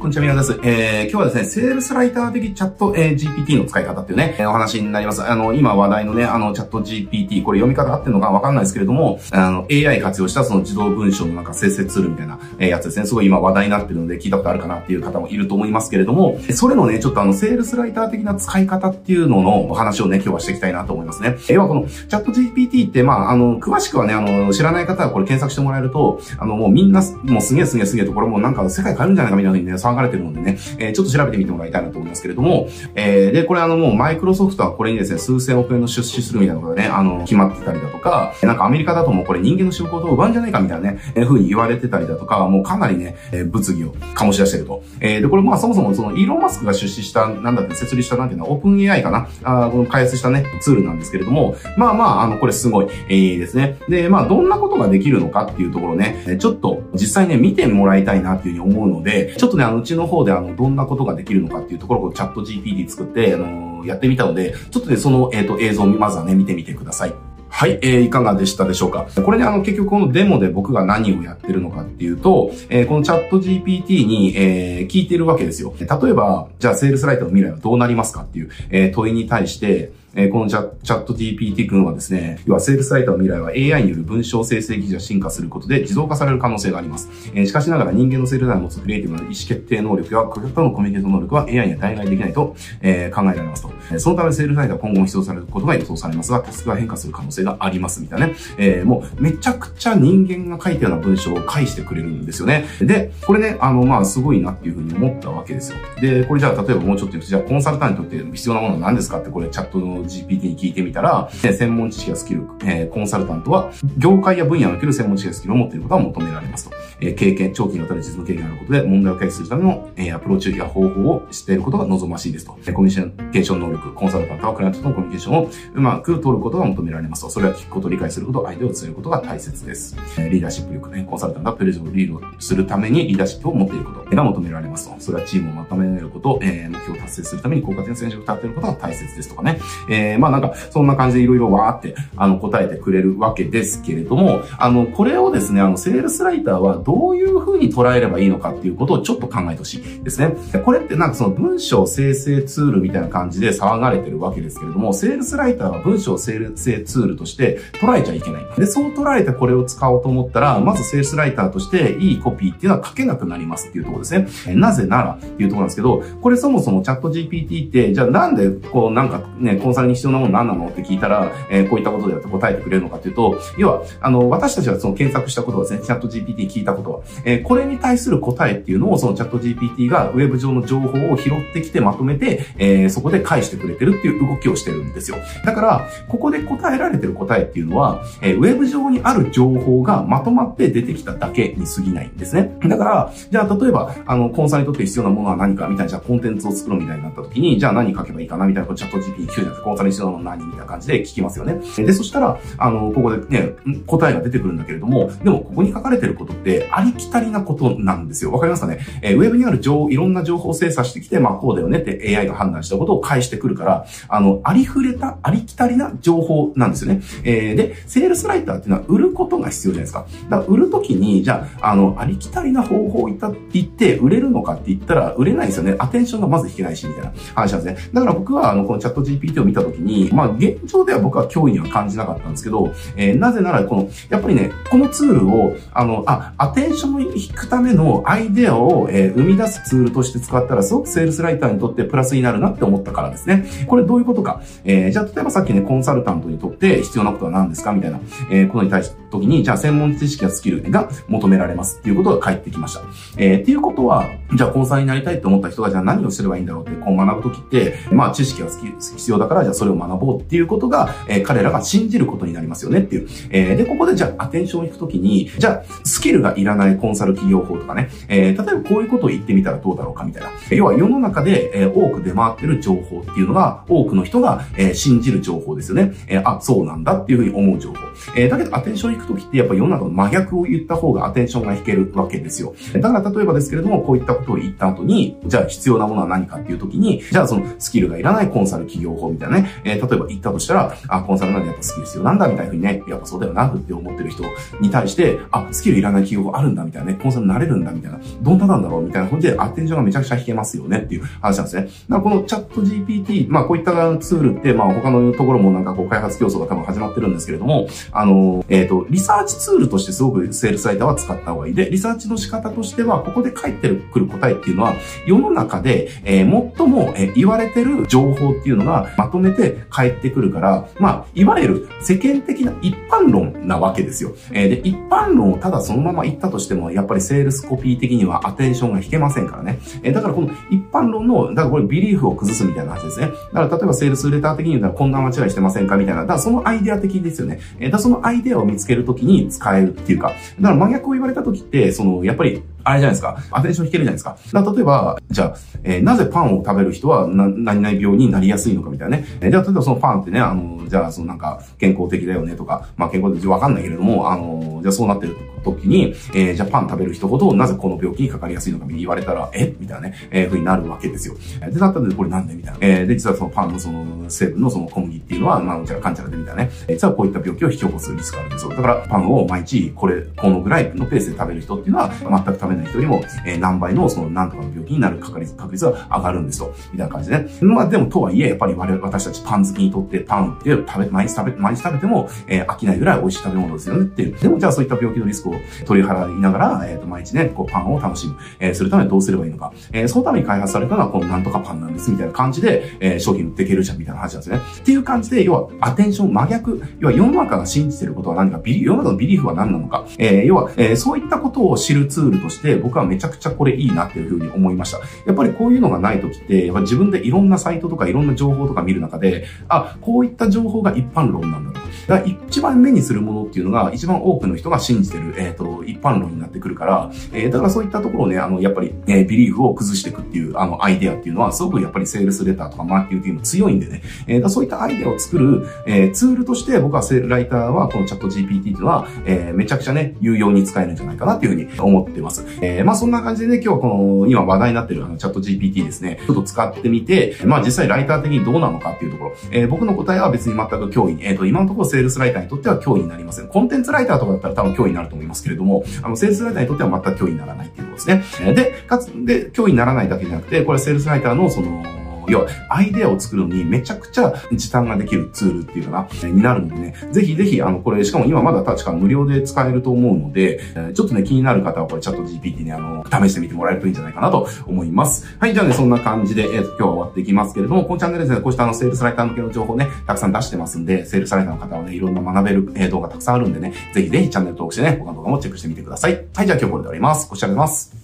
こんにちは、みなです。えー、今日はですね、セールスライター的チャット、えー、GPT の使い方っていうね、えー、お話になります。あの、今話題のね、あの、チャット GPT、これ読み方合ってるのかわかんないですけれども、あの、AI 活用したその自動文章のなんか生成ツールみたいな、えー、やつですね。すごい今話題になってるので聞いたことあるかなっていう方もいると思いますけれども、それのね、ちょっとあの、セールスライター的な使い方っていうののお話をね、今日はしていきたいなと思いますね。要はこのチャット GPT って、まあ、あの、詳しくはね、あの、知らない方はこれ検索してもらえると、あの、もうみんな、もうすげえすげえすげえところもうなんか世界変えるんじゃないかみたいな風にね、騒がれてるのでね、えー、ちょっと調べてみてもらいたいなと思いますけれども、えー、で、これあのもうマイクロソフトはこれにですね、数千億円の出資するみたいなことがね、あの、決まってたりだとか、なんかアメリカだともうこれ人間の仕事を奪うんじゃないかみたいなね、えー、風に言われてたりだとか、もうかなりね、えー、物議を醸し出してると。えー、で、これまあそもそもそのイーロンマスクが出資した、なんだって設立したなんていうのはオープン AI かな？あこの開発したね、ツールなんですけれども、まあまあ、あの、これすごい、えー、ですね。で、まあどんなことができるのかっていうところね、ちょっと実際ね、見てもらいたいなっていうふうに思うので、ちょっとね、あの、うちの方であの、どんなことができるのかっていうところをチャット GPT 作って、あのー、やってみたので、ちょっとね、その、えっ、ー、と、映像をまずはね、見てみてください。はい、えー、いかがでしたでしょうか？これね、あの、結局このデモで僕が何をやってるのかっていうと、えー、このチャット GPT に、えー、聞いてるわけですよ。例えば、じゃあ、セールスライターの未来はどうなりますかっていう、えー、問いに対して、えー、このチャチャット GPT 君はですね、要はセールスライターの未来は AI による文章生成技術が進化することで自動化される可能性があります。えー、しかしながら人間のセールスライターの持つクリエイティブな意思決定能力や顧客とのコミュニケーション能力は AI には代替できないと、えー、考えられますと。えそのためセールスライターは今後も必要されることが予想されますが、タスクが変化する可能性がありますみたいなね。えー、もうめちゃくちゃ人間が書いたような文章を返してくれるんですよね。で、これね、あの、まあ、すごいなっていうふうに思ったわけですよ。で、これじゃあ例えばもうちょっと言うと、じゃあコンサルタントって必要なものは何ですかってこれチャットの GPT に聞いてみたら、専門知識やスキル、え、コンサルタントは、業界や分野における専門知識やスキルを持っていることが求められますと。え、経験、長期にわたる実務経験があることで、問題を解決するための、え、アプローチや方法を知っていることが望ましいですと。コミュニケーション能力、コンサルタントはクライアントとのコミュニケーションをうまく取ることが求められますと。それは聞くこと、理解すること、相手を伝えることが大切です。リーダーシップ力、ね、コンサルタントはプレゼンをリードするためにリーダーシップを持っていることが求められますと。それはチームをまとめること、え、目標を達成するために効果的な戦術を立てることが大切ですとかね。えー、まあなんか、そんな感じでいろいろわーって、あの、答えてくれるわけですけれども、あの、これをですね、あの、セールスライターはどういう風に捉えればいいのかっていうことをちょっと考えてほしいですね。これってなんかその文章生成ツールみたいな感じで騒がれてるわけですけれども、セールスライターは文章生成ツールとして捉えちゃいけない。で、そう捉えてこれを使おうと思ったら、まずセールスライターとしていいコピーっていうのは書けなくなりますっていうところですね。なぜならっていうところなんですけど、これそもそもチャット GPT って、じゃあなんでこうなんかね、コンサルに必要なもの何なのって聞いたら、えー、こういったことでやって答えてくれるのかというと、要は、あの、私たちがその検索したことはですね、チャット GPT 聞いたことは、えー、これに対する答えっていうのを、そのチャット GPT がウェブ上の情報を拾ってきてまとめて、えー、そこで返してくれてるっていう動きをしてるんですよ。だから、ここで答えられてる答えっていうのは、えー、ウェブ上にある情報がまとまって出てきただけに過ぎないんですね。だから、じゃあ例えば、あの、コンサルにとって必要なものは何かみたいな、じゃあコンテンツを作ろうみたいになった時に、じゃあ何書けばいいかなみたいな、チャット GPT 聞くじゃないですか。コンサルに必要なもの何みたいな感じで聞きますよね。で、そしたら、あの、ここでね、答えが出てくるんだけれども、でもここに書かれてることってありきたりなことなんですよ。わかりますかね？えー、ウェブにある情、いろんな情報を精査してきて、まあこうだよねって AI が判断したことを返してくるから、あの、ありふれた、ありきたりな情報なんですよね。えー、で、セールスライターっていうのは売ることが必要じゃないですか。だから売るときに、じゃあ、あの、ありきたりな方法を言って売れるのかって言ったら売れないですよね。アテンションがまず引けないし、みたいな話なんですね。だから僕は、あの、このチャット GPT を見たときに、まあ現状では僕は脅威には感じなかったんですけど、えー、なぜなら、この、やっぱりね、このツールを、あの、あ、アテンションを引くためのアイデアを、えー、生み出すツールとして使ったら、すごくセールスライターにとってプラスになるなって思ったからですね。これどういうことか。えー、じゃあ、例えばさっきね、コンサルタントにとって必要なことは何ですかみたいな、えー、ことに対した時に、じゃあ、専門知識やスキルが求められますっていうことが返ってきました。えー、っていうことは、じゃあ、コンサルになりたいって思った人が、じゃあ何をすればいいんだろうって、こう学ぶときって、まあ、知識が必要だから、それを学ぼうっていうことが、えー、彼らが信じることになりますよねっていう。えー、で、ここでじゃあアテンションを引くときに、じゃあスキルがいらないコンサル企業法とかね、えー、例えばこういうことを言ってみたらどうだろうかみたいな。要は世の中で、えー、多く出回ってる情報っていうのが、多くの人が、えー、信じる情報ですよね。えー、あ、そうなんだっていうふうに思う情報。えー、だけどアテンション引くときってやっぱ世の中の真逆を言った方がアテンションが引けるわけですよ。だから例えばですけれども、こういったことを言った後に、じゃあ必要なものは何かっていうときに、じゃあそのスキルがいらないコンサル企業法みたいなね、えー、例えば言ったとしたら、あ、コンサルなんでやっぱスキル必要なんだみたいなふうにね、やっぱそうだよなって思ってる人に対して、あ、スキルいらない企業があるんだみたいなね、コンサルなれるんだみたいな、どんななんだろうみたいな感じでアテンションがめちゃくちゃ引けますよねっていう話なんですね。だからこのチャット GPT、まあこういったツールって、まあ他のところもなんかこう開発競争が多分始まってるんですけれども、あの、えっ、ー、と、リサーチツールとしてすごくセールスライターは使った方がいい。で、リサーチの仕方としては、ここで返ってくる答えっていうのは、世の中で、えー、最も、えー、言われてる情報っていうのがまとめて返ってくるから、まあ、いわゆる世間的な一般論なわけですよ。えー、で、一般論をただそのまま言ったとしても、やっぱりセールスコピー的にはアテンションが引けませんからね。えー、だからこの一般論の、だからこれビリーフを崩すみたいな話ですね。だから例えばセールスレター的に言うたらこんな間違いしてませんかみたいな。だからそのアイデア的ですよね。えー、だからそのアイデアを見つけるときに使えるっていうか、だから真逆を言われたときって、その、やっぱりあれじゃないですか。アテンション引けるじゃないですか。か例えば、じゃあ、えー、なぜパンを食べる人はな、何々病になりやすいのかみたいなね。えー、じゃあ、例えばそのパンってね、あの、じゃあ、そのなんか、健康的だよねとか、まあ健康的わかんないけれども、あの、じゃあそうなってる時に、えー、じゃあパン食べる人ほど、なぜこの病気にかかりやすいのか言われたら、え？みたいなね、えー、風になるわけですよ。で、だったらこれなんで？みたいな。えー、で、実はそのパンのその成分のその小麦っていうのは、まあ、うちらかんちゃらでみたいなね。え実はこういった病気を引き起こすリスクがあるんですよ。だから、パンを毎日、これ、このぐらいのペースで食べる人っていうのは、全く食べない人よりも、えー、何倍のその何とかの病気になる確率、確率が上がるんですよ。みたいな感じでね。まあでもとはいえ、やっぱり我々、私たちパン好きにとってパンって食べ、毎日食べ、毎日食べても、えー、飽きないぐらい美味しい食べ物ですよねっていう。でもじゃあそういった病気のリスクを取り払いながら、えっ、ー、と、毎日ね、こうパンを楽しむ、えー、するためにどうすればいいのか。えー、そのために開発されたのはこのなんとかパンなんです、みたいな感じで、えー、商品売っていけるじゃん、みたいな話なんですね。っていう感じで、要は、アテンション真逆。要は世の中が信じてることは何か、ビリ、世の中のビリーフは何なのか。えー、要は、えー、そういったことを知るツールとして、僕はめちゃくちゃこれいいなっていうふうに思いました。やっぱりこういうのがない時って、やっぱ自分でいろんなサイトとかいろんな情報とか見る中で、あ、こういった情報が一般論なんだと。だから一番目にするものっていうのが、一番多くの人が信じてる、えっ、ー、と、一般論になってくるから、えー、だからそういったところをね、あの、やっぱり、えー、ビリーフを崩していくっていう、あの、アイデアっていうのは、すごくやっぱりセールスレターとかマーケティング強いんでね、えー、そういったアイデアを作る、えー、ツールとして僕はセールライターは、このチャット GPT っていうのは、えー、めちゃくちゃね、有用に使えるんじゃないかなっていうふうに思ってます。えー、まあそんな感じでね、今日はこの、今話題になってるあのチャット GPT ですね、ちょっと使ってみて、まあ実際ライター的にどうなのかっていうところ、えー、僕の答えは別に全く脅威。に、えっ、ー、と、今のところルスライターにとっては脅威になりません。コンテンツライターとかだったら多分脅威になると思いますけれども、あの、セールスライターにとっては全く脅威にならないっていうことですね。で、かつ、で、脅威にならないだけじゃなくて、これセールスライターのその、要は、アイデアを作るのにめちゃくちゃ時短ができるツールっていうかな、になるのでね、ぜひぜひ、あの、これ、しかも今まだ確か無料で使えると思うので、ちょっとね、気になる方はこれチャット GPT にあの、試してみてもらえるといいんじゃないかなと思います。はい、じゃあね、そんな感じで、えー、と、今日は終わっていきますけれども、このチャンネルですね、こうしたあの、セールスライター向けの情報ね、たくさん出してますんで、セールスライターの方はね、いろんな学べる、え動画たくさんあるんでね、ぜひぜひチャンネル登録してね、他の動画もチェックしてみてください。はい、じゃあ今日これで終わります。ご視聴ありがとうございます。